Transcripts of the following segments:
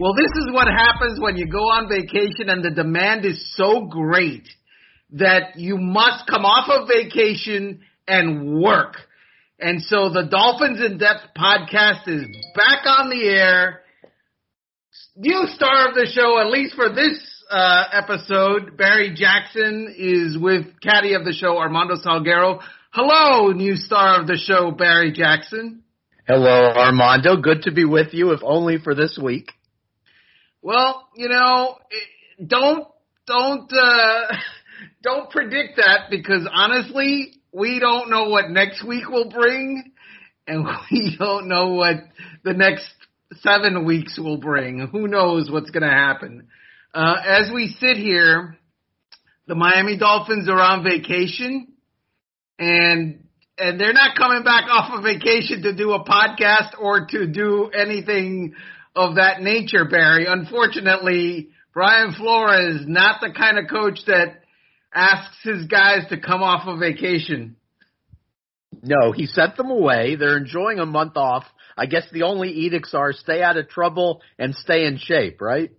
Well, this is what happens when you go on vacation and the demand is so great that you must come off of vacation and work. And so the Dolphins in Depth podcast is back on the air. New star of the show, at least for this uh, episode, Barry Jackson is with caddy of the show, Armando Salguero. Hello, new star of the show, Barry Jackson. Hello, Armando. Good to be with you, if only for this week. Well, you know, don't don't uh, don't predict that because honestly, we don't know what next week will bring, and we don't know what the next seven weeks will bring. Who knows what's going to happen? Uh, as we sit here, the Miami Dolphins are on vacation, and and they're not coming back off of vacation to do a podcast or to do anything of that nature, Barry. Unfortunately, Brian Flores is not the kind of coach that asks his guys to come off of vacation. No, he sent them away. They're enjoying a month off. I guess the only edicts are stay out of trouble and stay in shape, right?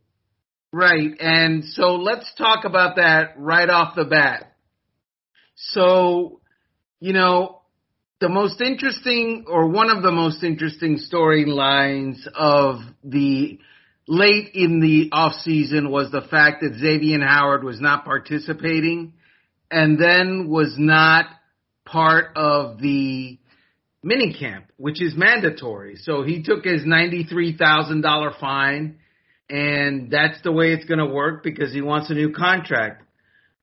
Right. And so let's talk about that right off the bat. So, you know, the most interesting or one of the most interesting storylines of the late in the off season was the fact that Xavier Howard was not participating and then was not part of the mini camp, which is mandatory. So he took his $93,000 fine and that's the way it's going to work because he wants a new contract.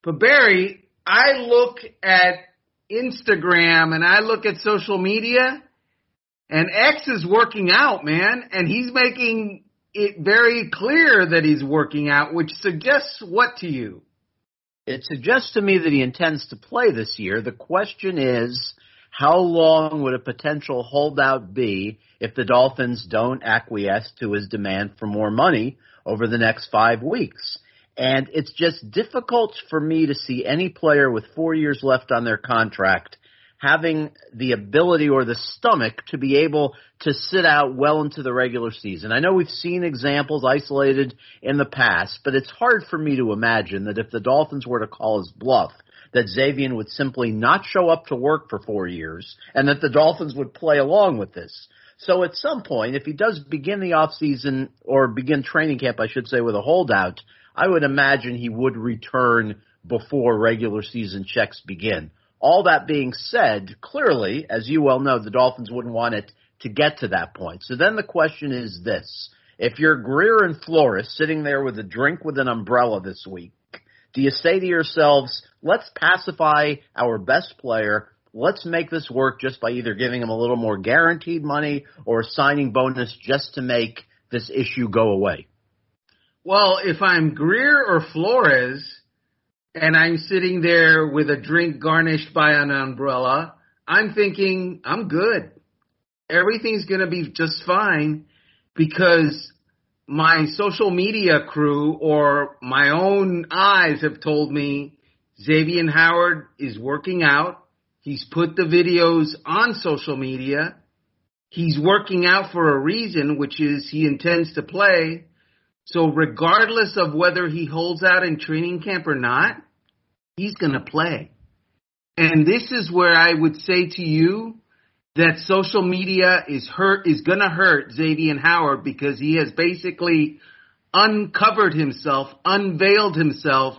But Barry, I look at Instagram and I look at social media and X is working out, man, and he's making it very clear that he's working out, which suggests what to you? It suggests to me that he intends to play this year. The question is, how long would a potential holdout be if the Dolphins don't acquiesce to his demand for more money over the next five weeks? And it's just difficult for me to see any player with four years left on their contract having the ability or the stomach to be able to sit out well into the regular season. I know we've seen examples isolated in the past, but it's hard for me to imagine that if the Dolphins were to call his bluff, that Xavier would simply not show up to work for four years and that the Dolphins would play along with this. So at some point, if he does begin the off season or begin training camp, I should say, with a holdout, I would imagine he would return before regular season checks begin. All that being said, clearly, as you well know, the Dolphins wouldn't want it to get to that point. So then the question is this. If you're Grier and Flores sitting there with a drink with an umbrella this week, do you say to yourselves, let's pacify our best player, let's make this work just by either giving him a little more guaranteed money or signing bonus just to make this issue go away? Well, if I'm Grier or Flores and I'm sitting there with a drink garnished by an umbrella, I'm thinking I'm good. Everything's going to be just fine because my social media crew or my own eyes have told me Xavier Howard is working out. He's put the videos on social media. He's working out for a reason, which is he intends to play. So regardless of whether he holds out in training camp or not, he's going to play. And this is where I would say to you that social media is hurt is going to hurt Xavier Howard because he has basically uncovered himself, unveiled himself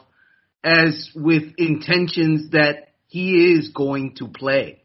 as with intentions that he is going to play.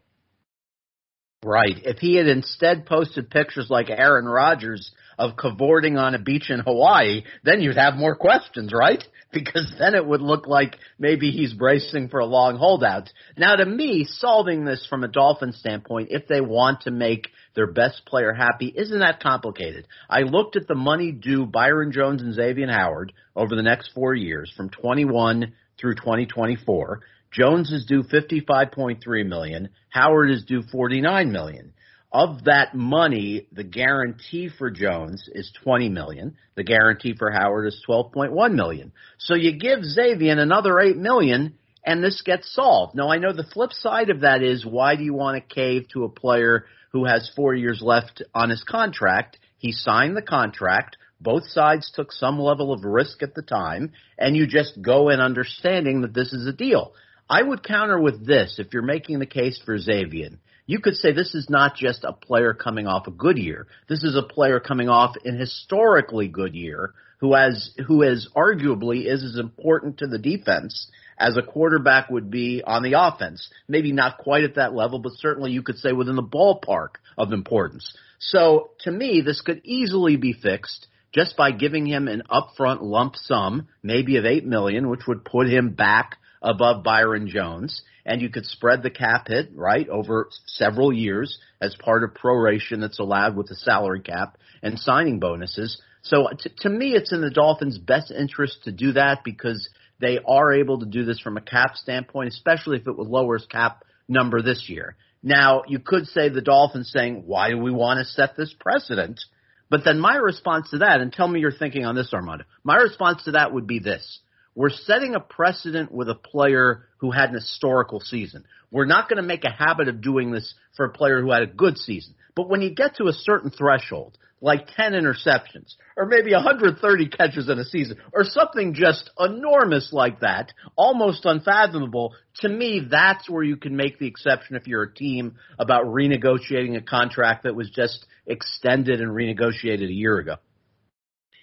Right. If he had instead posted pictures like Aaron Rodgers of cavorting on a beach in Hawaii, then you'd have more questions, right? Because then it would look like maybe he's bracing for a long holdout. Now to me, solving this from a Dolphin standpoint, if they want to make their best player happy, isn't that complicated. I looked at the money due Byron Jones and Xavier Howard over the next four years from 21 through 2024. Jones is due 55.3 million. Howard is due 49 million. Of that money, the guarantee for Jones is 20 million. The guarantee for Howard is 12.1 million. So you give Xavier another 8 million and this gets solved. Now I know the flip side of that is why do you want to cave to a player who has 4 years left on his contract? He signed the contract Both sides took some level of risk at the time, and you just go in understanding that this is a deal. I would counter with this if you're making the case for Xavier. You could say this is not just a player coming off a good year. This is a player coming off an historically good year who has who is arguably is as important to the defense as a quarterback would be on the offense. Maybe not quite at that level, but certainly you could say within the ballpark of importance. So to me, this could easily be fixed just by giving him an upfront lump sum, maybe of eight million, which would put him back above Byron Jones. And you could spread the cap hit, right, over several years as part of proration that's allowed with the salary cap and signing bonuses. So t- to me, it's in the Dolphins' best interest to do that because they are able to do this from a cap standpoint, especially if it lowers cap number this year. Now, you could say the Dolphins saying, why do we want to set this precedent? But then my response to that, and tell me your thinking on this, Armando. My response to that would be this. We're setting a precedent with a player who had an historical season. We're not going to make a habit of doing this for a player who had a good season. But when you get to a certain threshold, like 10 interceptions or maybe 130 catches in a season or something just enormous like that, almost unfathomable. To me, that's where you can make the exception if you're a team about renegotiating a contract that was just extended and renegotiated a year ago.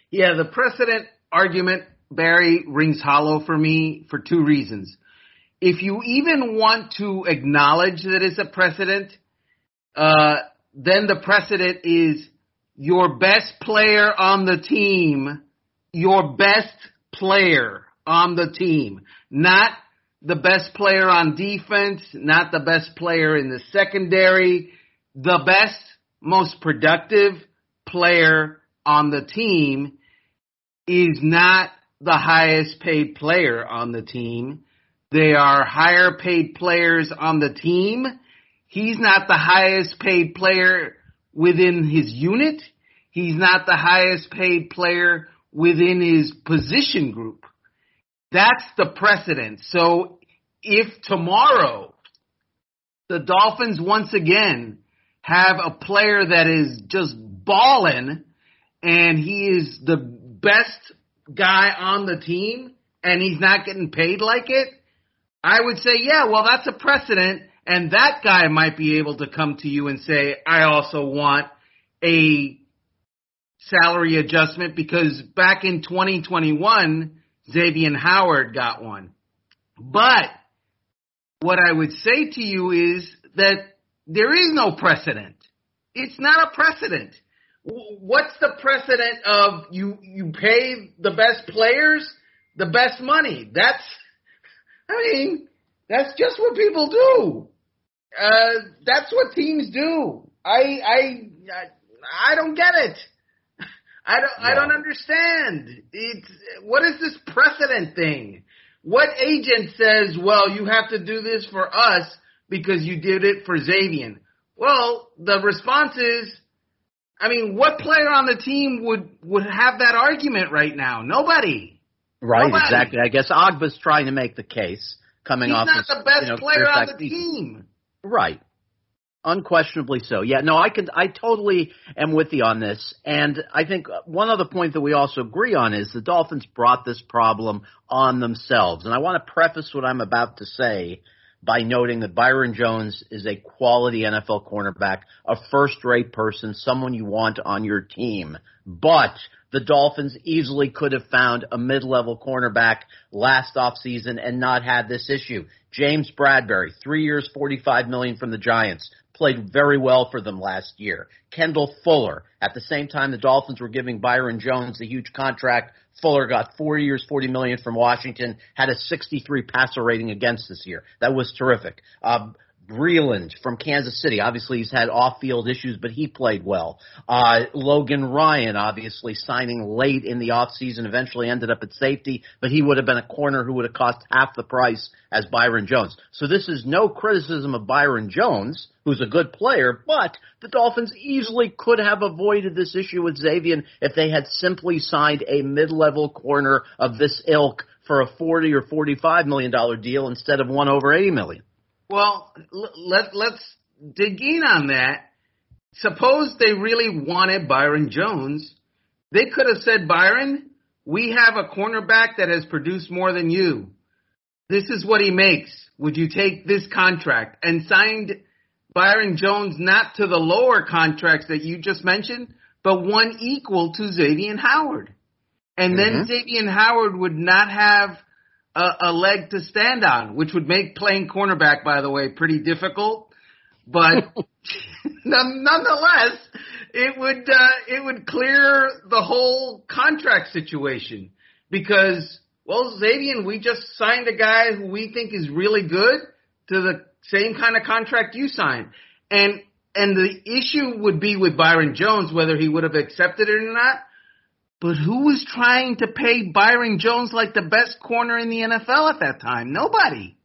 Yeah, the precedent argument, Barry, rings hollow for me for two reasons. If you even want to acknowledge that it's a precedent, uh, then the precedent is your best player on the team, your best player on the team, not the best player on defense, not the best player in the secondary, the best, most productive player on the team is not the highest paid player on the team. They are higher paid players on the team. He's not the highest paid player within his unit. He's not the highest paid player within his position group. That's the precedent. So if tomorrow the Dolphins once again have a player that is just balling and he is the best guy on the team and he's not getting paid like it, I would say, yeah, well, that's a precedent and that guy might be able to come to you and say, I also want a salary adjustment because back in 2021, Xavier Howard got one. But what I would say to you is that there is no precedent. It's not a precedent. What's the precedent of you, you pay the best players the best money? That's, I mean, that's just what people do. Uh, that's what teams do. I, I, I don't get it. I don't, I don't understand. It's, what is this precedent thing? What agent says, well, you have to do this for us because you did it for Xavier? Well, the response is, I mean, what player on the team would, would have that argument right now? Nobody. Right, Nobody. exactly. I guess Ogbah's trying to make the case coming He's off He's not the best you know, player on the team. Right. Unquestionably so. Yeah, no, I can, I totally am with you on this. And I think one other point that we also agree on is the Dolphins brought this problem on themselves. And I want to preface what I'm about to say by noting that Byron Jones is a quality NFL cornerback, a first rate person, someone you want on your team. But the Dolphins easily could have found a mid-level cornerback last offseason and not had this issue. James Bradberry, three years, 45 million from the Giants, played very well for them last year. Kendall Fuller, at the same time the Dolphins were giving Byron Jones a huge contract, Fuller got four years, 40 million from Washington, had a 63 passer rating against this year. That was terrific. Uh, Breeland from Kansas City. Obviously, he's had off-field issues, but he played well. Uh, Logan Ryan, obviously signing late in the offseason, eventually ended up at safety, but he would have been a corner who would have cost half the price as Byron Jones. So this is no criticism of Byron Jones, who's a good player, but the Dolphins easily could have avoided this issue with Xavier if they had simply signed a mid-level corner of this ilk for a 40 or 45 million dollar deal instead of one over 80 million. Well, let let's dig in on that. Suppose they really wanted Byron Jones, They could have said, Byron, we have a cornerback that has produced more than you. This is what he makes. Would you take this contract? And signed Byron Jones not to the lower contracts that you just mentioned, but one equal to Xavier Howard. And then mm-hmm. Xavier Howard would not have a, a leg to stand on, which would make playing cornerback, by the way, pretty difficult. But nonetheless, it would uh, it would clear the whole contract situation because well, Xavier, we just signed a guy who we think is really good to the same kind of contract you signed, and and the issue would be with Byron Jones whether he would have accepted it or not. But who was trying to pay Byron Jones like the best corner in the NFL at that time? Nobody.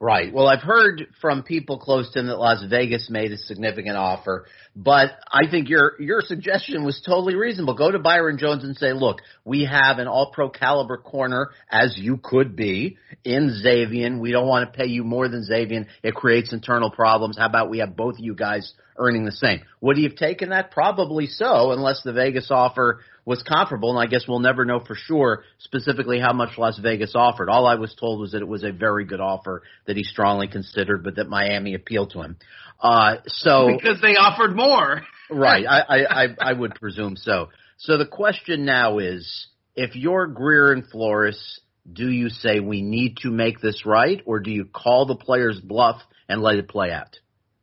Right. Well, I've heard from people close to him that Las Vegas made a significant offer, but I think your your suggestion was totally reasonable. Go to Byron Jones and say, "Look, we have an All-Pro caliber corner, as you could be in Xavier. We don't want to pay you more than Xavier. It creates internal problems. How about we have both of you guys earning the same?" Would he have taken that? Probably so, unless the Vegas offer was comparable, and I guess we'll never know for sure specifically how much Las Vegas offered. All I was told was that it was a very good offer that he strongly considered, but that Miami appealed to him. Uh, so because they offered more, right? I, I, I, I would presume so. So the question now is, if you're Grier and Flores, do you say we need to make this right, or do you call the players' bluff and let it play out?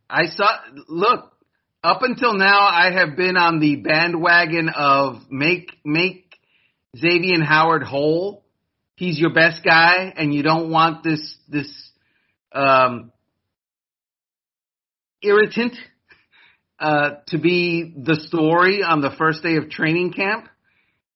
I saw. Look, up until now, I have been on the bandwagon of make make Xavier Howard whole. He's your best guy, and you don't want this this um, irritant uh, to be the story on the first day of training camp.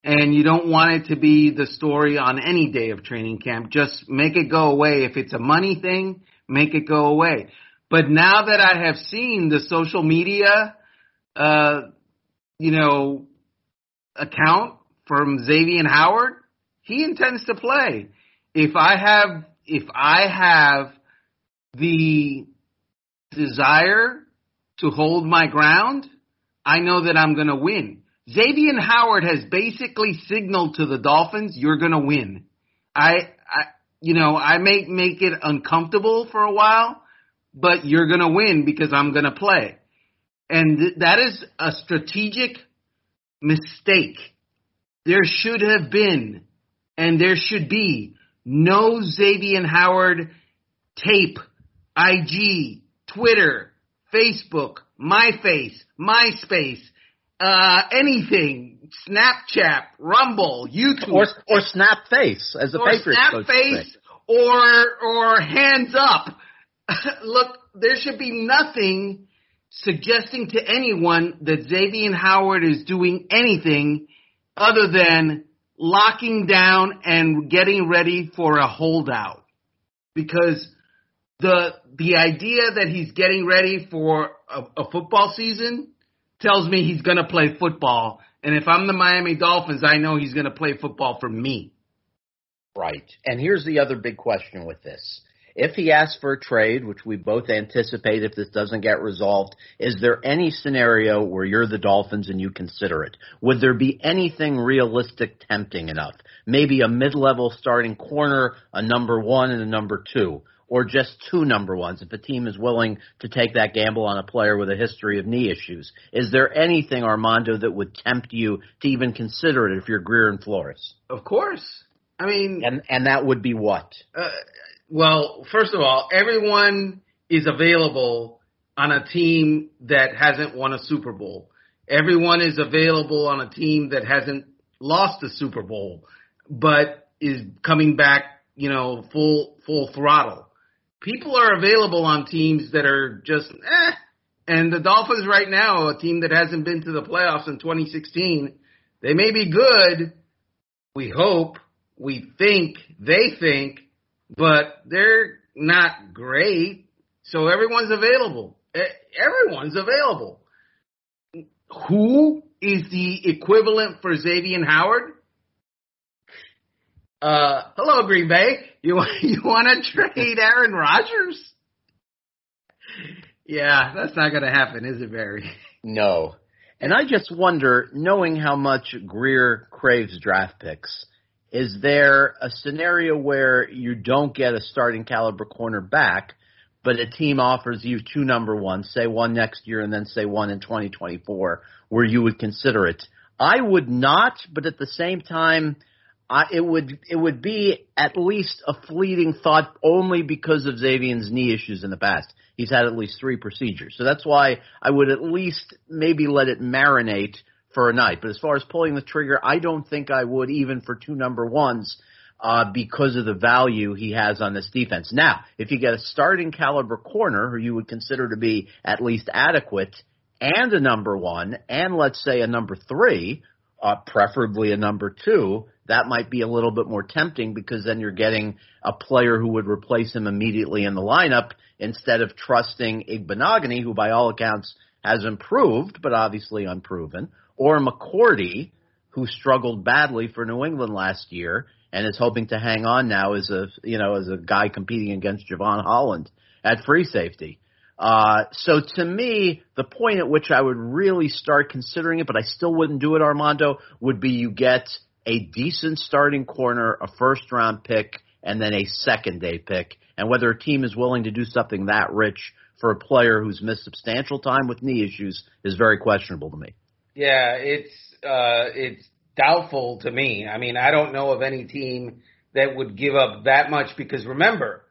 And you don't want it to be the story on any day of training camp. Just make it go away. If it's a money thing, make it go away. But now that I have seen the social media, uh, you know, account from Xavier Howard, he intends to play. If I have, if I have the desire to hold my ground, I know that I'm going to win. Xavier Howard has basically signaled to the Dolphins, you're going to win. I, I, you know, I may make it uncomfortable for a while, but you're going to win because I'm going to play. And th- that is a strategic mistake. There should have been, and there should be, no Xavier Howard tape, IG, Twitter, Facebook, MyFace, MySpace, uh, anything, Snapchat, Rumble, YouTube, or or Snapface as a or Patriots Snapface, or or hands up. Look, there should be nothing suggesting to anyone that Xavier Howard is doing anything other than locking down and getting ready for a holdout. Because the the idea that he's getting ready for a, a football season tells me he's going to play football. And if I'm the Miami Dolphins, I know he's going to play football for me. Right. And here's the other big question with this. If he asks for a trade, which we both anticipate if this doesn't get resolved, is there any scenario where you're the Dolphins and you consider it? Would there be anything realistic tempting enough? Maybe a mid-level starting corner, a number one and a number two, or just two number ones if a team is willing to take that gamble on a player with a history of knee issues. Is there anything, Armando, that would tempt you to even consider it if you're Grier and Flores? Of course. I mean, and and that would be what? Uh, well, first of all, everyone is available on a team that hasn't won a Super Bowl. Everyone is available on a team that hasn't lost a Super Bowl, but is coming back, you know, full full throttle. People are available on teams that are just eh. And the Dolphins right now, a team that hasn't been to the playoffs in 2016, they may be good. We hope, we think, they think, but they're not great. So everyone's available. Everyone's available. Who is the equivalent for Xavier Howard? Uh, hello, Green Bay. You you want to trade Aaron Rodgers? Yeah, that's not going to happen, is it, Barry? No. And I just wonder, knowing how much Grier craves draft picks, is there a scenario where you don't get a starting caliber corner back, but a team offers you two number ones, say one next year and then say one in 2024, where you would consider it? I would not, but at the same time, I, it would it would be at least a fleeting thought only because of Xavier's knee issues in the past. He's had at least three procedures, so that's why I would at least maybe let it marinate for a night. But as far as pulling the trigger, I don't think I would even for two number ones uh, because of the value he has on this defense. Now, if you get a starting caliber corner who you would consider to be at least adequate and a number one and let's say a number three, uh, preferably a number two, that might be a little bit more tempting because then you're getting a player who would replace him immediately in the lineup instead of trusting Igbinoghene, who by all accounts has improved, but obviously unproven, or McCourty, who struggled badly for New England last year and is hoping to hang on now as a you know as a guy competing against Jevon Holland at free safety. Uh, so to me, the point at which I would really start considering it, but I still wouldn't do it, Armando, would be you get a decent starting corner, a first round pick, and then a second day pick. And whether a team is willing to do something that rich for a player who's missed substantial time with knee issues is very questionable to me. Yeah, it's uh, it's doubtful to me. I mean, I don't know of any team that would give up that much because remember,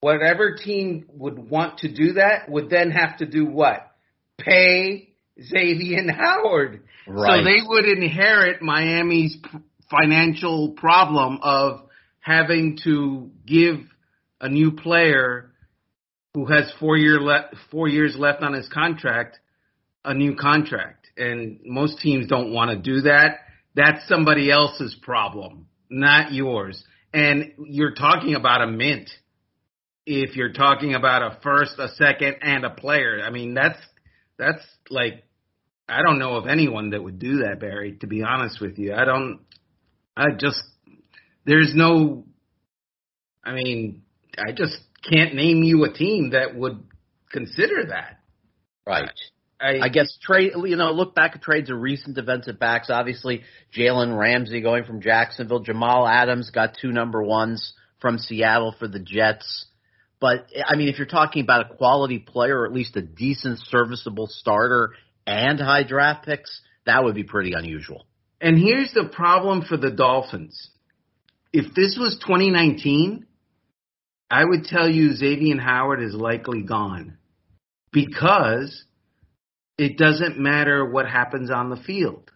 whatever team would want to do that would then have to do what? Pay Xavier Howard. Right. So they would inherit Miami's financial problem of having to give a new player who has four year le- four years left on his contract a new contract. And most teams don't want to do that. That's somebody else's problem, not yours. And you're talking about a mint. If you're talking about a first, a second, and a player, I mean that's that's like I don't know of anyone that would do that, Barry. To be honest with you, I don't. I just there's no. I mean, I just can't name you a team that would consider that. Right. I, I guess trade. You know, look back at trades of recent defensive backs. Obviously, Jalen Ramsey going from Jacksonville. Jamal Adams got two number ones from Seattle for the Jets. But I mean, if you're talking about a quality player or at least a decent, serviceable starter and high draft picks, that would be pretty unusual. And here's the problem for the Dolphins. If this was 2019, I would tell you Xavier Howard is likely gone because it doesn't matter what happens on the field.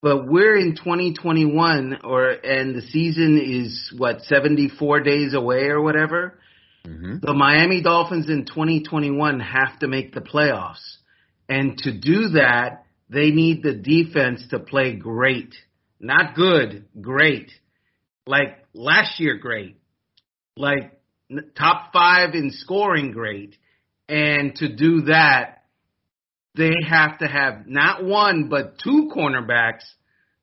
But we're in 2021 or and the season is what 74 days away or whatever. Mm-hmm. The Miami Dolphins in 2021 have to make the playoffs. And to do that, they need the defense to play great. Not good, great. Like last year, great. Like top five in scoring, great. And to do that, they have to have not one, but two cornerbacks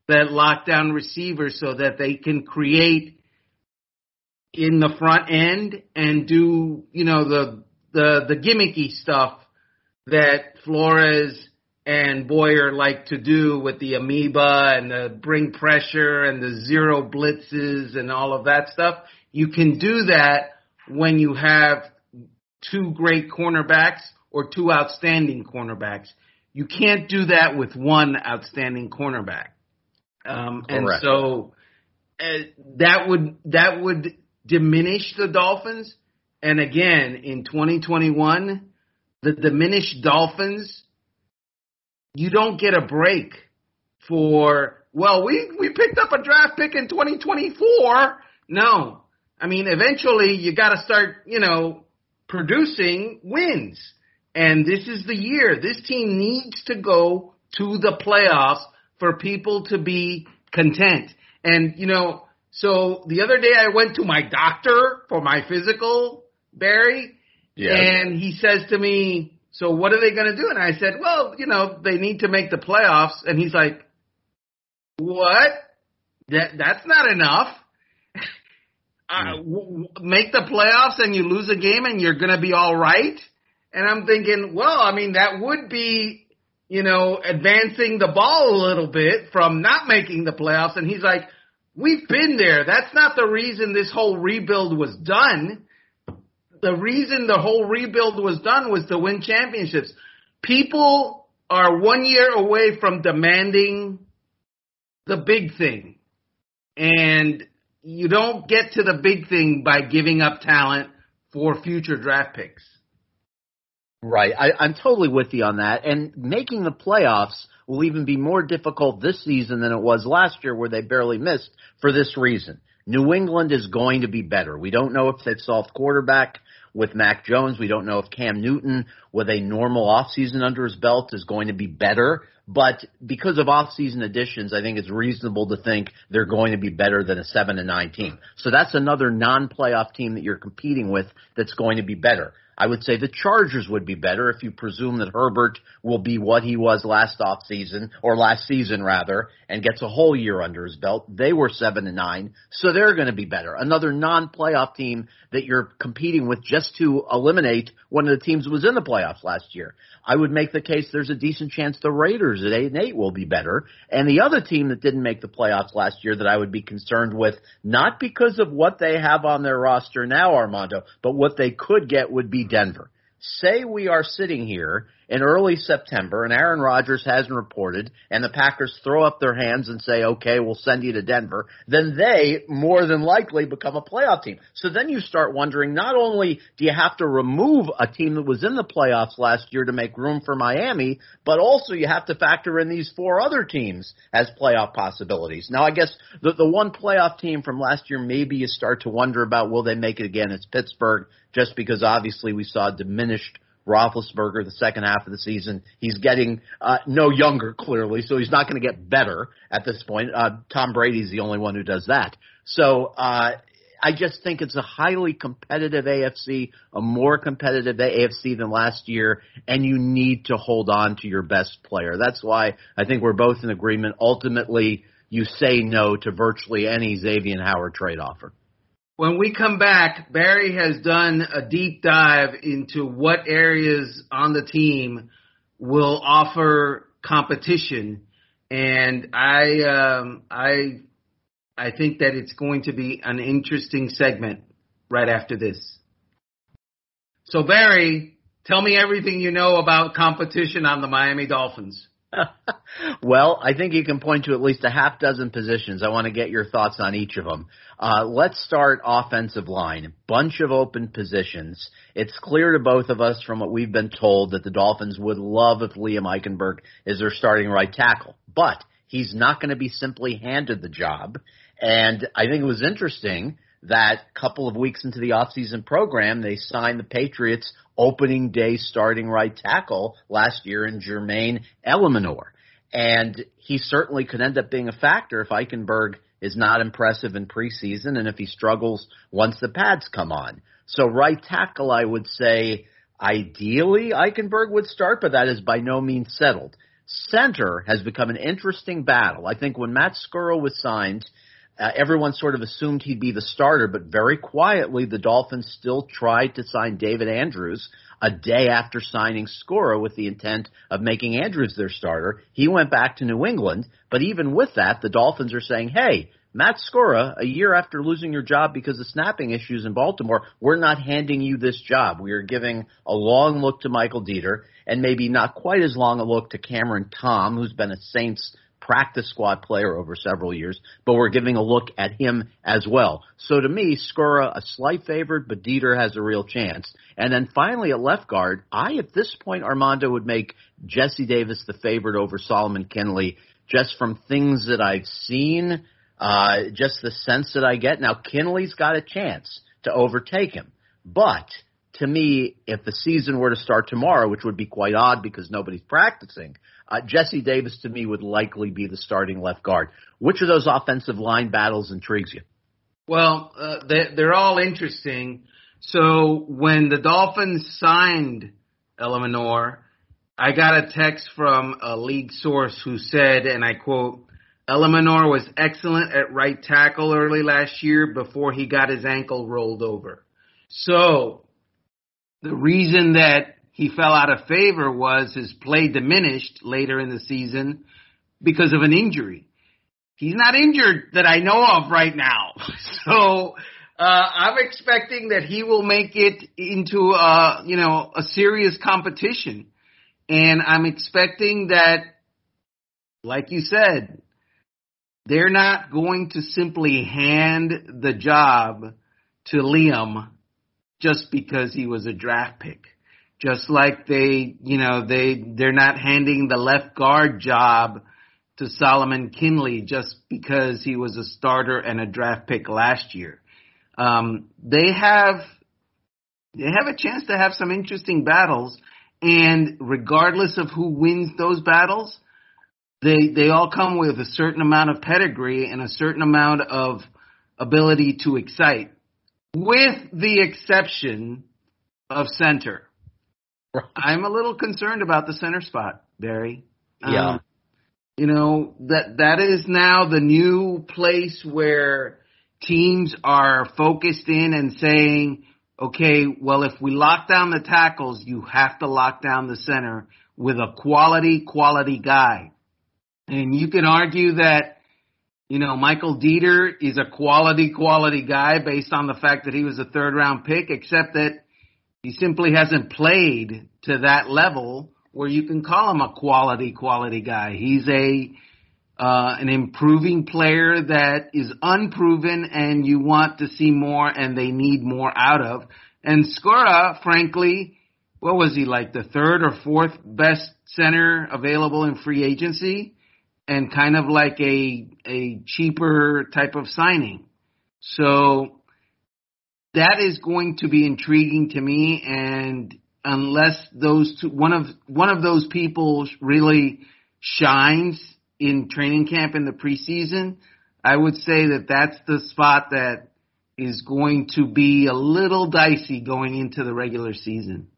that lock down receivers so that they can create in the front end and do, you know, the, the, the gimmicky stuff that Flores and Boyer like to do with the amoeba and the bring pressure and the zero blitzes and all of that stuff. You can do that when you have two great cornerbacks or two outstanding cornerbacks. You can't do that with one outstanding cornerback. Um, and so uh, that would that would diminish the Dolphins. And again, in 2021, the diminished Dolphins, you don't get a break for, well, we, we picked up a draft pick in 2024. No. I mean, eventually you got to start, you know, producing wins. And this is the year. This team needs to go to the playoffs for people to be content. And, you know, so the other day I went to my doctor for my physical, Barry, yeah. And he says to me, so what are they going to do? And I said, well, you know, they need to make the playoffs. And he's like, what? That that's not enough. uh, w- make the playoffs and you lose a game and you're going to be all right. And I'm thinking, well, I mean, that would be you know, advancing the ball a little bit from not making the playoffs. And he's like, we've been there. That's not the reason this whole rebuild was done. The reason the whole rebuild was done was to win championships. People are one year away from demanding the big thing. And you don't get to the big thing by giving up talent for future draft picks. Right. I, I'm totally with you on that. And making the playoffs will even be more difficult this season than it was last year where they barely missed for this reason. New England is going to be better. We don't know if they've solved quarterback with Mac Jones. We don't know if Cam Newton, with a normal offseason under his belt, is going to be better. But because of offseason additions, I think it's reasonable to think they're going to be better than a seven and nine team. So that's another non-playoff team that you're competing with that's going to be better. I would say the Chargers would be better if you presume that Herbert will be what he was last off season or last season rather and gets a whole year under his belt. They were 7 and 9, so they're going to be better. Another non-playoff team that you're competing with just to eliminate one of the teams who was in the playoffs last year. I would make the case there's a decent chance the Raiders at 8 and 8 will be better. And the other team that didn't make the playoffs last year that I would be concerned with, not because of what they have on their roster now, Armando, but what they could get would be Denver. Say we are sitting here in early September and Aaron Rodgers hasn't reported and the Packers throw up their hands and say, okay, we'll send you to Denver, then they more than likely become a playoff team. So then you start wondering, not only do you have to remove a team that was in the playoffs last year to make room for Miami, but also you have to factor in these four other teams as playoff possibilities. Now I guess the, the one playoff team from last year maybe you start to wonder about will they make it again? It's Pittsburgh just because obviously we saw diminished Roethlisberger the second half of the season. He's getting uh, no younger, clearly, so he's not going to get better at this point. Uh, Tom Brady's the only one who does that. So uh, I just think it's a highly competitive AFC, a more competitive AFC than last year, and you need to hold on to your best player. That's why I think we're both in agreement. Ultimately, you say no to virtually any Xavier Howard trade offer. When we come back, Barry has done a deep dive into what areas on the team will offer competition, and I um, I I think that it's going to be an interesting segment right after this. So Barry, tell me everything you know about competition on the Miami Dolphins. Well, I think you can point to at least a half dozen positions. I want to get your thoughts on each of them. Uh, let's start offensive line. Bunch of open positions. It's clear to both of us from what we've been told that the Dolphins would love if Liam Eichenberg is their starting right tackle, but he's not going to be simply handed the job. And I think it was interesting that couple of weeks into the offseason program, they signed the Patriots opening day starting right tackle last year in Jermaine Eluemunor. And he certainly could end up being a factor if Eichenberg is not impressive in preseason and if he struggles once the pads come on. So right tackle, I would say ideally Eichenberg would start, but that is by no means settled. Center has become an interesting battle. I think when Matt Skura was signed, uh, everyone sort of assumed he'd be the starter, but very quietly, the Dolphins still tried to sign David Andrews a day after signing Skura with the intent of making Andrews their starter. He went back to New England, but even with that, the Dolphins are saying, hey, Matt Skura, a year after losing your job because of snapping issues in Baltimore, we're not handing you this job. We are giving a long look to Michael Deiter and maybe not quite as long a look to Cameron Tom, who's been a Saints practice squad player over several years, but we're giving a look at him as well. So to me, Skura a slight favorite, but Deiter has a real chance. And then finally at left guard, I at this point Armando would make Jesse Davis the favorite over Solomon Kindley just from things that I've seen, uh, just the sense that I get. Now Kindley's got a chance to overtake him, but to me, if the season were to start tomorrow, which would be quite odd because nobody's practicing, uh, Jesse Davis to me would likely be the starting left guard. Which of those offensive line battles intrigues you? Well, uh, they're, they're all interesting. So when the Dolphins signed Eluemunor, I got a text from a league source who said, and I quote, Eluemunor was excellent at right tackle early last year before he got his ankle rolled over. So the reason that he fell out of favor was his play diminished later in the season because of an injury. He's not injured that I know of right now. So, uh, I'm expecting that he will make it into a, you know, a serious competition. And I'm expecting that, like you said, they're not going to simply hand the job to Liam just because he was a draft pick. Just like they, you know, they, they're not handing the left guard job to Solomon Kindley just because he was a starter and a draft pick last year. Um, they have, they have a chance to have some interesting battles and regardless of who wins those battles, they, they all come with a certain amount of pedigree and a certain amount of ability to excite with the exception of center. I'm a little concerned about the center spot, Barry. Yeah. Um, you know that that is now the new place where teams are focused in and saying, okay, well, if we lock down the tackles, you have to lock down the center with a quality, quality guy. And you can argue that, you know, Michael Deiter is a quality, quality guy based on the fact that he was a third round pick, except that he simply hasn't played to that level where you can call him a quality, quality guy. He's a, uh, an improving player that is unproven and you want to see more and they need more out of. And Skura, frankly, what was he like the third or fourth best center available in free agency and kind of like a, a cheaper type of signing. So that is going to be intriguing to me and unless those two, one of, one of those people really shines in training camp in the preseason, I would say that that's the spot that is going to be a little dicey going into the regular season.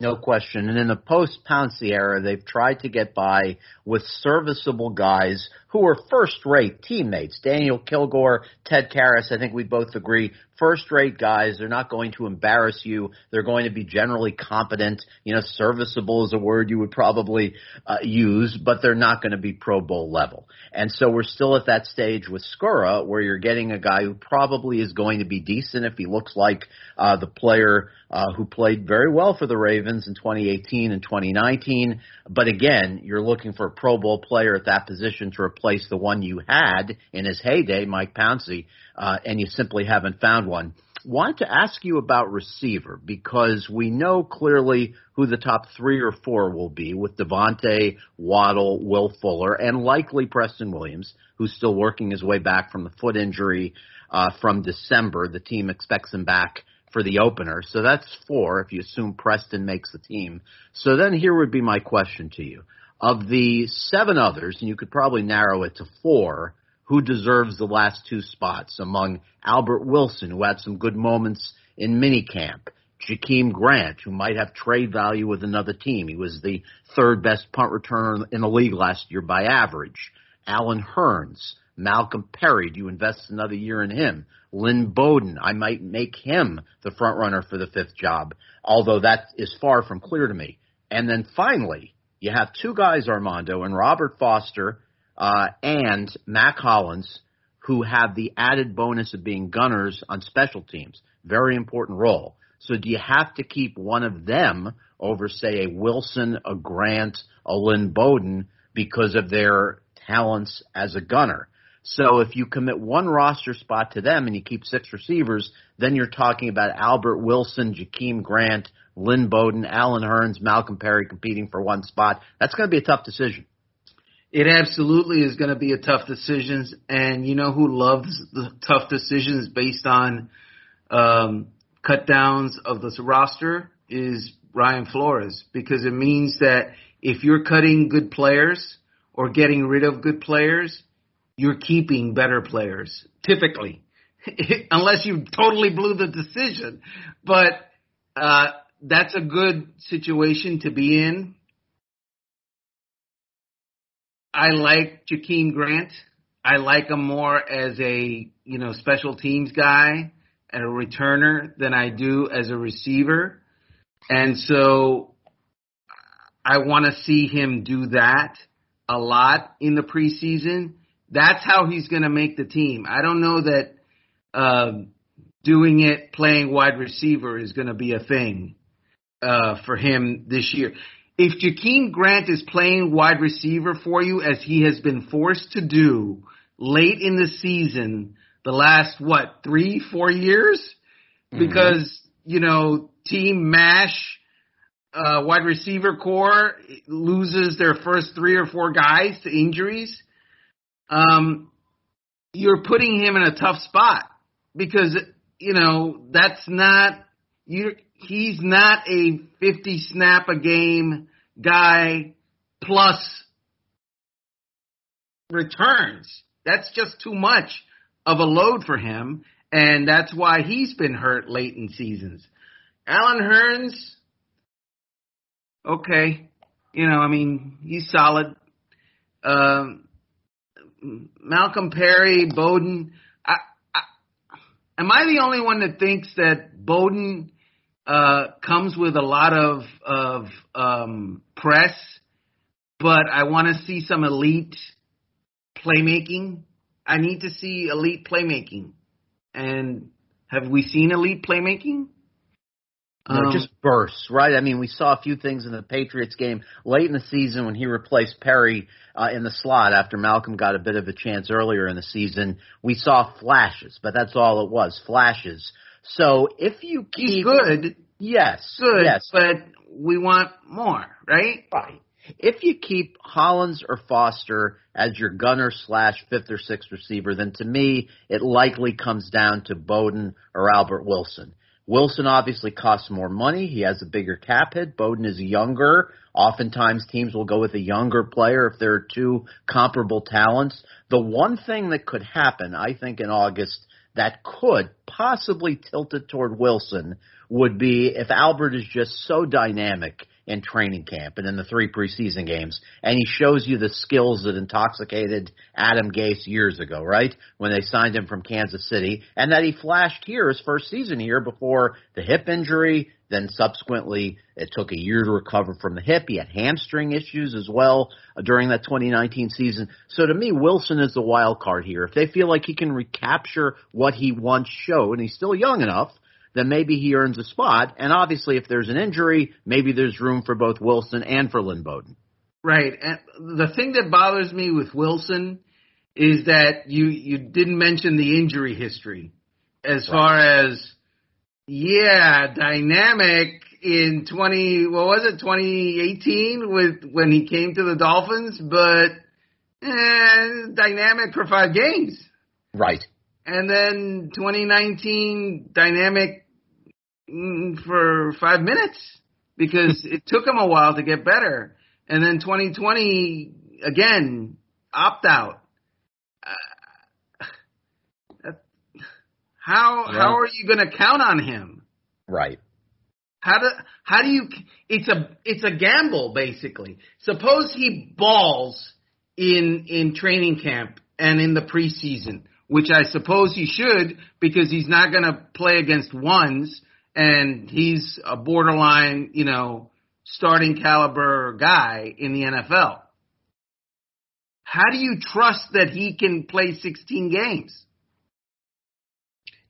No question. And in the post Pouncey era, they've tried to get by with serviceable guys who are first rate teammates. Daniel Kilgore, Ted Karras, I think we both agree, first rate guys. They're not going to embarrass you. They're going to be generally competent. You know, serviceable is a word you would probably uh, use, but they're not going to be Pro Bowl level. And so we're still at that stage with Skura where you're getting a guy who probably is going to be decent if he looks like uh, the player uh, who played very well for the Ravens in 2018 and 2019. But again, you're looking for a Pro Bowl player at that position to replace the one you had in his heyday, Mike Pouncey, uh, and you simply haven't found one. Want to ask you about receiver because we know clearly who the top three or four will be with Davante, Waddle, Will Fuller, and likely Preston Williams, who's still working his way back from the foot injury uh, from December. The team expects him back for the opener. So that's four if you assume Preston makes the team. So then here would be my question to you. Of the seven others, and you could probably narrow it to four, who deserves the last two spots among Albert Wilson, who had some good moments in minicamp, Jakeem Grant, who might have trade value with another team. He was the third best punt returner in the league last year by average. Allen Hurns, Malcolm Perry, do you invest another year in him? Lynn Bowden, I might make him the front runner for the fifth job, although that is far from clear to me. And then finally, you have two guys, Armando, and Robert Foster uh, and Mack Hollins, who have the added bonus of being gunners on special teams. Very important role. So do you have to keep one of them over, say, a Wilson, a Grant, a Lynn Bowden because of their talents as a gunner? So if you commit one roster spot to them and you keep six receivers, then you're talking about Albert Wilson, Jakeem Grant, Lynn Bowden, Allen Hurns, Malcolm Perry competing for one spot. That's going to be a tough decision. It absolutely is going to be a tough decision, and you know who loves the tough decisions based on um, cut downs of this roster is Ryan Flores because it means that if you're cutting good players or getting rid of good players, you're keeping better players typically, unless you totally blew the decision. But uh, that's a good situation to be in. I like Jakeem Grant. I like him more as a you know special teams guy and a returner than I do as a receiver. And so I want to see him do that a lot in the preseason. That's how he's going to make the team. I don't know that uh, doing it playing wide receiver is going to be a thing uh, for him this year. If Jakeem Grant is playing wide receiver for you as he has been forced to do late in the season, the last what three four years, mm-hmm. because you know team mash uh, wide receiver core loses their first three or four guys to injuries. Um, you're putting him in a tough spot because you know that's not you he's not a 50 snap a game guy plus returns. That's just too much of a load for him, and that's why he's been hurt late in seasons. Allen Hurns, okay, you know, I mean, he's solid. Um, Malcolm Perry, Bowden. I, I, am I the only one that thinks that Bowden uh, comes with a lot of of um, press, but I want to see some elite playmaking. I need to see elite playmaking. And have we seen elite playmaking? Um, just bursts, right? I mean, we saw a few things in the Patriots game late in the season when he replaced Perry uh, in the slot after Malcolm got a bit of a chance earlier in the season. We saw flashes, but that's all it was, flashes. So if you keep He's good, yes, good, yes, but we want more, right? Right. If you keep Hollins or Foster as your gunner slash fifth or sixth receiver, then to me it likely comes down to Bowden or Albert Wilson. Wilson obviously costs more money. He has a bigger cap hit. Bowden is younger. Oftentimes teams will go with a younger player if there are two comparable talents. The one thing that could happen, I think, in August that could possibly tilt it toward Wilson would be if Albert is just so dynamic in training camp and in the three preseason games, and he shows you the skills that intoxicated Adam Gase years ago, right? When they signed him from Kansas City, and that he flashed here his first season here before the hip injury, then subsequently it took a year to recover from the hip. He had hamstring issues as well uh, during that 2019 season. So to me, Wilson is the wild card here. If they feel like he can recapture what he once showed, and he's still young enough – then maybe he earns a spot. And obviously, if there's an injury, maybe there's room for both Wilson and for Lynn Bowden. Right. And the thing that bothers me with Wilson is that you you didn't mention the injury history as right. far as yeah, dynamic in 20 what was it 2018 with when he came to the Dolphins, but eh, dynamic for 5 games. Right. And then 2019 dynamic Mm, for five minutes because it took him a while to get better. And then 2020 again opt out. Uh, how yeah. how are you going to count on him? Right. How do how do you? It's a it's a gamble basically. Suppose he balls in in training camp and in the preseason, which I suppose he should because he's not going to play against ones and he's a borderline, you know, starting caliber guy in the NFL. How do you trust that he can play 16 games?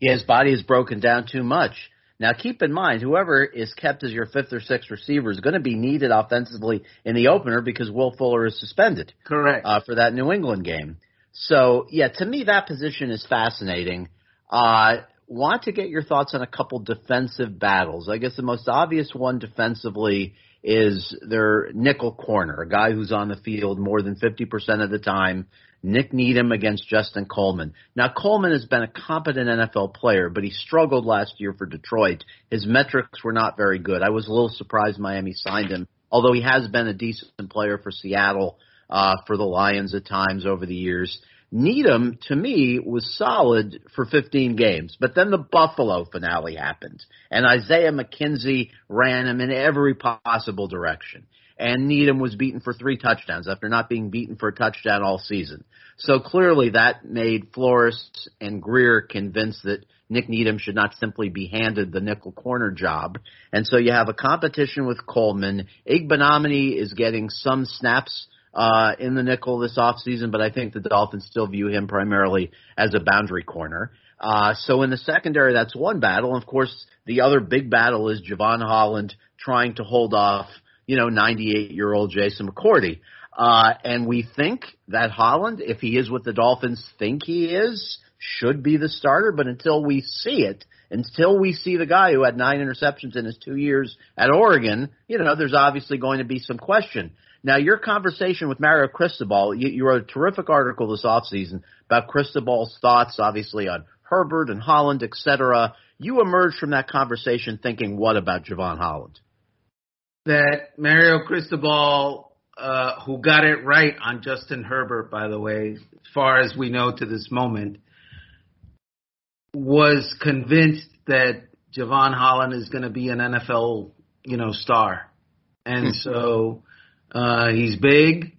Yeah, his body is broken down too much. Now, keep in mind, whoever is kept as your fifth or sixth receiver is going to be needed offensively in the opener because Will Fuller is suspended. Correct. Uh, for that New England game. So, yeah, to me, that position is fascinating. Uh, want to get your thoughts on a couple defensive battles. I guess the most obvious one defensively is their nickel corner, a guy who's on the field more than 50% of the time. Nik Needham against Justin Coleman. Now Coleman has been a competent NFL player, but he struggled last year for Detroit. His metrics were not very good. I was a little surprised Miami signed him, although he has been a decent player for Seattle, uh, for the Lions at times over the years. Needham, to me, was solid for 15 games, but then the Buffalo finale happened, and Isaiah McKenzie ran him in every possible direction. And Needham was beaten for three touchdowns after not being beaten for a touchdown all season. So clearly that made Flores and Grier convinced that Nik Needham should not simply be handed the nickel corner job. And so you have a competition with Coleman. Igbinoghene is getting some snaps uh, in the nickel this offseason, but I think the Dolphins still view him primarily as a boundary corner. Uh, so in the secondary, that's one battle. And of course, the other big battle is Jevon Holland trying to hold off, you know, 98 year old Jason McCourty. Uh, and we think that Holland, if he is what the Dolphins think he is, should be the starter. But until we see it, until we see the guy who had nine interceptions in his two years at Oregon, you know, there's obviously going to be some question. Now, your conversation with Mario Cristobal, you, you wrote a terrific article this offseason about Cristobal's thoughts, obviously, on Herbert and Holland, et cetera. You emerged from that conversation thinking what about Jevon Holland? That Mario Cristobal, uh, who got it right on Justin Herbert, by the way, as far as we know to this moment, was convinced that Jevon Holland is going to be an NFL, you know, star. And hmm. so uh, he's big,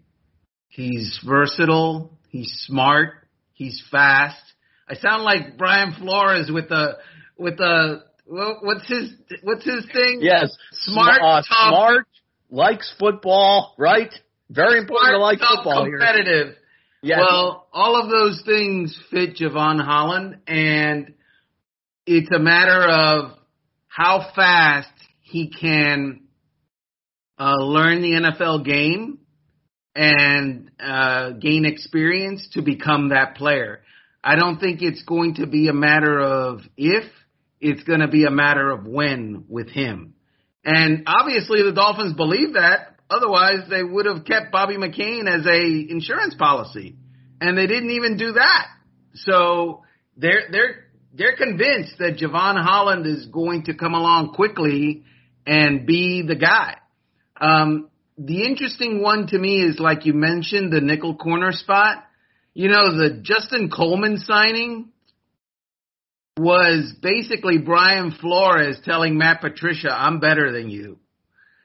he's versatile, he's smart, he's fast. I sound like Brian Flores with the with the what's his what's his thing? Yes, smart, uh, smart, likes football, right? Very important smart, to like football competitive. here. Yes. Well, all of those things fit Jevon Holland, and it's a matter of how fast he can uh, learn the NFL game and uh, gain experience to become that player. I don't think it's going to be a matter of if, it's going to be a matter of when with him. And obviously the Dolphins believe that. Otherwise they would have kept Bobby McCain as a insurance policy. And they didn't even do that. So they're, they're, they're convinced that Jevon Holland is going to come along quickly and be the guy. Um, the interesting one to me is like you mentioned, the nickel corner spot. You know, the Justin Coleman signing was basically Brian Flores telling Matt Patricia, I'm better than you.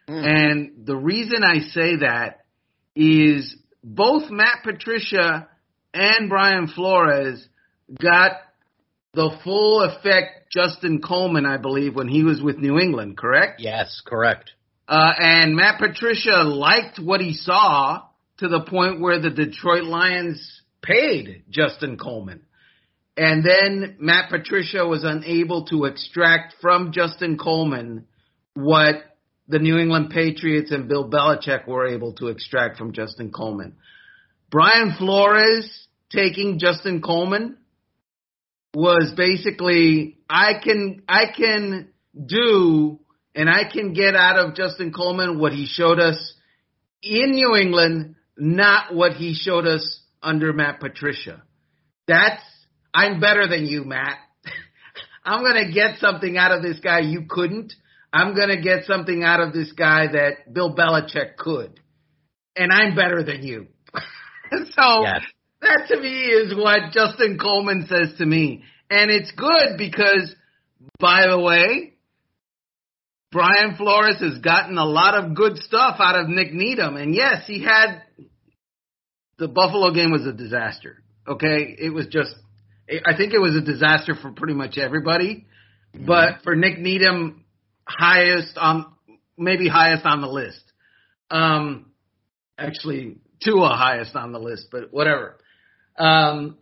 Mm. And the reason I say that is both Matt Patricia and Brian Flores got the full effect Justin Coleman, I believe, when he was with New England, correct? Yes, correct. Uh, and Matt Patricia liked what he saw to the point where the Detroit Lions paid Justin Coleman. And then Matt Patricia was unable to extract from Justin Coleman what the New England Patriots and Bill Belichick were able to extract from Justin Coleman. Brian Flores taking Justin Coleman was basically I can I can do and I can get out of Justin Coleman what he showed us in New England, not what he showed us under Matt Patricia. That's, I'm better than you, Matt. I'm going to get something out of this guy you couldn't. I'm going to get something out of this guy that Bill Belichick could. And I'm better than you. so yes. that to me is what Justin Coleman says to me. And it's good because, by the way, Brian Flores has gotten a lot of good stuff out of Nik Needham. And yes, he had the Buffalo game was a disaster. Okay. It was just, I think it was a disaster for pretty much everybody, mm-hmm. but for Nik Needham, highest on, maybe highest on the list. Um, actually Tua highest on the list, but whatever. Um,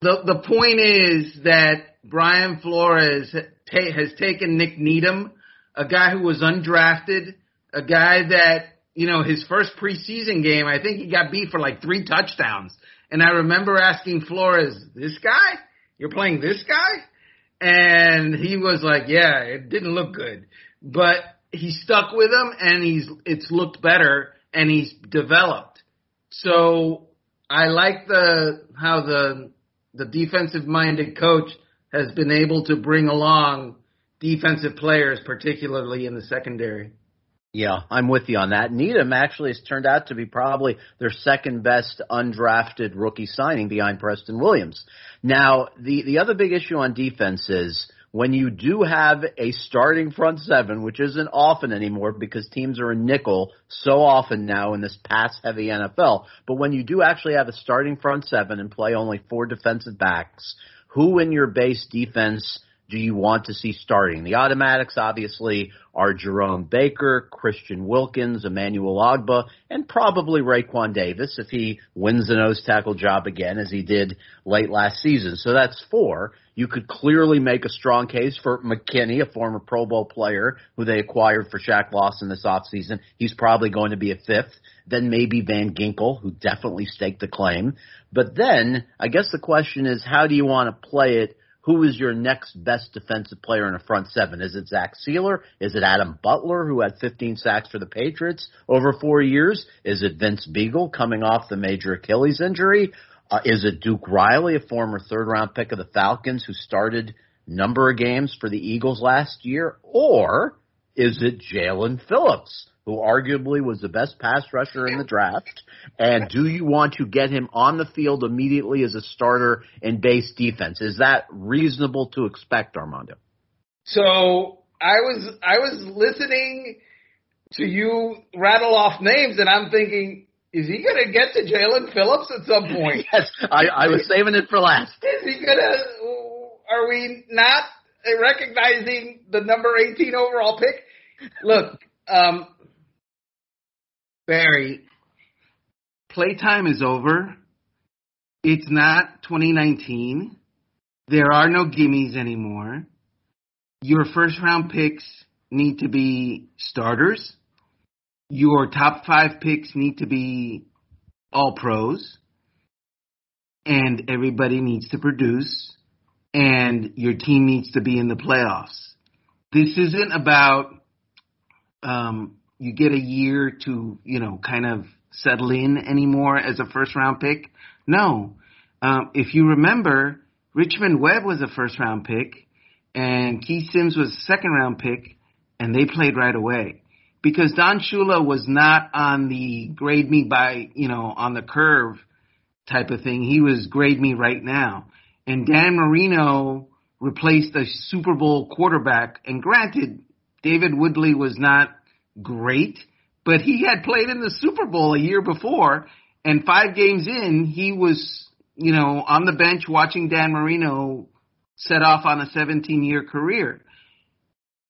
the, the point is that Brian Flores ta- has taken Nik Needham a guy who was undrafted, a guy that, you know, his first preseason game, I think he got beat for like three touchdowns. And I remember asking Flores, this guy? You're playing this guy? And he was like, yeah, it didn't look good, but he stuck with him and he's, it's looked better and he's developed. So I like the, how the, the defensive minded coach has been able to bring along defensive players, particularly in the secondary. Yeah, I'm with you on that. Needham actually has turned out to be probably their second best undrafted rookie signing behind Preston Williams. Now, the, the other big issue on defense is when you do have a starting front seven, which isn't often anymore because teams are in nickel so often now in this pass heavy NFL, but when you do actually have a starting front seven and play only four defensive backs, who in your base defense do you want to see starting? The automatics obviously are Jerome Baker, Christian Wilkins, Emmanuel Ogbah, and probably Raekwon Davis if he wins the nose tackle job again as he did late last season. So that's four. You could clearly make a strong case for McKinney, a former Pro Bowl player who they acquired for Shaq Lawson this offseason. He's probably going to be a fifth. Then maybe Van Ginkel, who definitely staked the claim. But then I guess the question is, how do you want to play it who is your next best defensive player in a front seven? Is it Zach Sieler? Is it Adam Butler, who had 15 sacks for the Patriots over four years? Is it Vince Biegel coming off the major Achilles injury? Uh, is it Duke Riley, a former third round pick of the Falcons who started number of games for the Eagles last year? Or is it Jaelan Phillips, who arguably was the best pass rusher in the draft? And do you want to get him on the field immediately as a starter in base defense? Is that reasonable to expect, Armando? So I was I was listening to you rattle off names, and I'm thinking, is he going to get to Jaelan Phillips at some point? yes, I, I was saving it for last. Is he going to? Are we not recognizing the number 18 overall pick? Look, um, Barry, playtime is over. It's not 2019. There are no gimmies anymore. Your first round picks need to be starters. Your top five picks need to be all pros. And everybody needs to produce. And your team needs to be in the playoffs. This isn't about um, you get a year to, you know, kind of settle in anymore as a first round pick. No. Um, if you remember, Richmond Webb was a first round pick and Keith Sims was a second round pick and they played right away because Don Shula was not on the grade me by, you know, on the curve type of thing. He was grade me right now. And Dan Marino replaced a Super Bowl quarterback. And granted, David Woodley was not great, but he had played in the Super Bowl a year before, and five games in, he was, you know, on the bench watching Dan Marino set off on a 17 year career.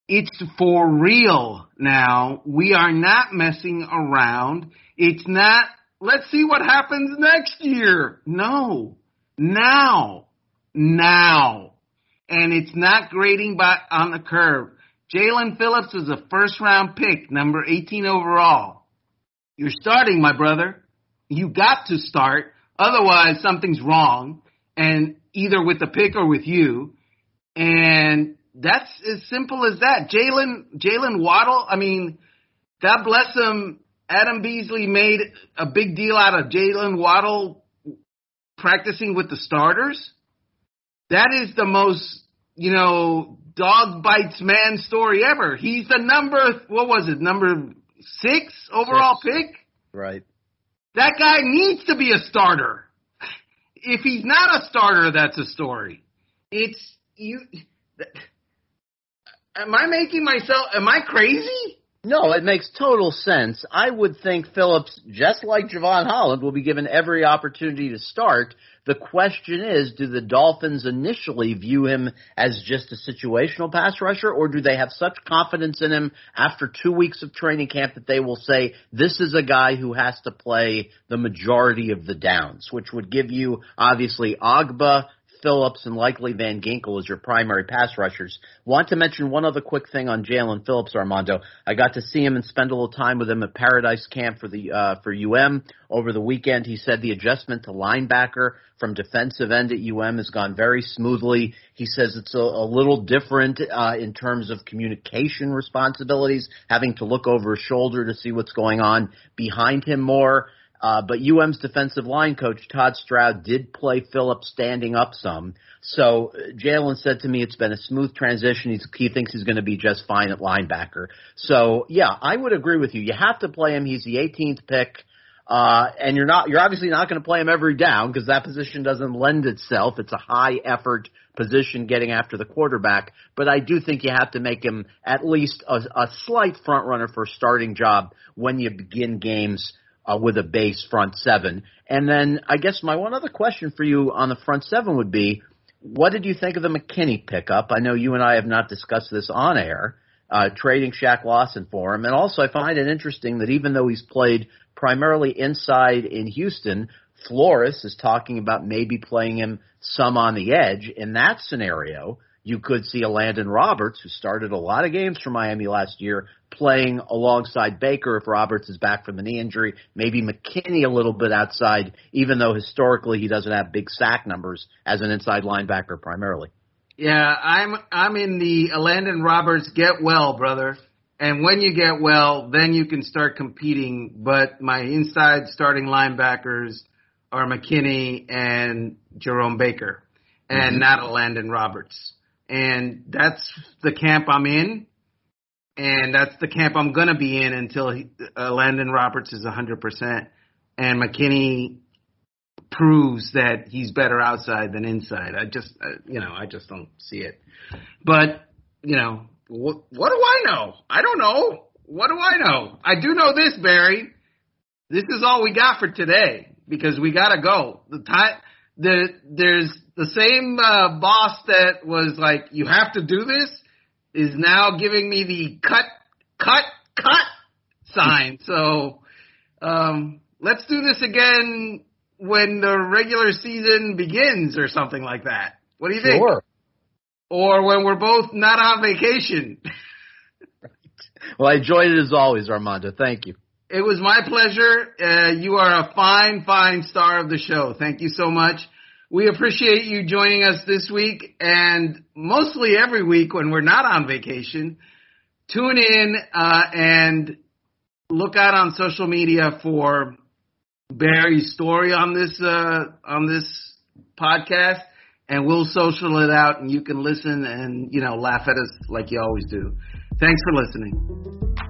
It's for real now. We are not messing around. It's not, let's see what happens next year. No. Now. Now. And it's not grading by on the curve. Jaelan Phillips is a first round pick, number 18 overall. You're starting, my brother. You got to start. Otherwise, something's wrong. And either with the pick or with you. And that's as simple as that. Jaylen, Jaylen Waddle, I mean, God bless him. Adam Beasley made a big deal out of Jaylen Waddle practicing with the starters. That is the most, you know, dog bites man story ever. He's the number, what was it, number six overall six. pick? Right. That guy needs to be a starter. If he's not a starter, that's a story. It's you. Am I making myself? Am I crazy? No, it makes total sense. I would think Phillips, just like Jevon Holland, will be given every opportunity to start the question is, do the Dolphins initially view him as just a situational pass rusher, or do they have such confidence in him after two weeks of training camp that they will say, this is a guy who has to play the majority of the downs, which would give you, obviously, Ogbah, Phillips and likely Van Ginkel as your primary pass rushers. Want to mention one other quick thing on Jaelan Phillips, Armando. I got to see him and spend a little time with him at Paradise Camp for the uh, for UM over the weekend. He said the adjustment to linebacker from defensive end at UM has gone very smoothly. He says it's a, a little different uh, in terms of communication responsibilities, having to look over his shoulder to see what's going on behind him more. Uh, but UM's defensive line coach Todd Stroud did play Phillips standing up some. So Jaelan said to me it's been a smooth transition. He's, he thinks he's going to be just fine at linebacker. So yeah, I would agree with you. You have to play him. He's the 18th pick. Uh, and you're not, you're obviously not going to play him every down because that position doesn't lend itself. It's a high effort position getting after the quarterback, but I do think you have to make him at least a, a slight front runner for a starting job when you begin games uh, with a base front seven. And then I guess my one other question for you on the front seven would be, what did you think of the McKinney pickup? I know you and I have not discussed this on air, uh, trading Shaq Lawson for him. And also, I find it interesting that even though he's played primarily inside in Houston, Flores is talking about maybe playing him some on the edge. In that scenario, you could see a Landon Roberts, who started a lot of games for Miami last year, playing alongside Baker if Roberts is back from the knee injury. Maybe McKinney a little bit outside, even though historically he doesn't have big sack numbers as an inside linebacker primarily. Yeah, I'm I'm in the Landon Roberts get well, brother. And when you get well, then you can start competing. But my inside starting linebackers are McKinney and Jerome Baker, and mm-hmm. not a Landon Roberts. And that's the camp I'm in, and that's the camp I'm gonna be in until he, uh, Landon Roberts is 100%, and McKinney proves that he's better outside than inside. I just, uh, you know, I just don't see it. But you know, what, what do I know? I don't know. What do I know? I do know this, Barry. This is all we got for today because we gotta go. The time, the there's the same uh, boss that was like, you have to do this, is now giving me the cut, cut, cut sign. So um, let's do this again when the regular season begins or something like that. What do you think? Sure. Or when we're both not on vacation. well, I enjoyed it as always, Armando. Thank you. It was my pleasure. Uh, you are a fine, fine star of the show. Thank you so much. We appreciate you joining us this week and mostly every week when we're not on vacation. Tune in uh, and look out on social media for Barry's story on this uh, on this podcast, and we'll social it out, and you can listen and you know laugh at us like you always do. Thanks for listening.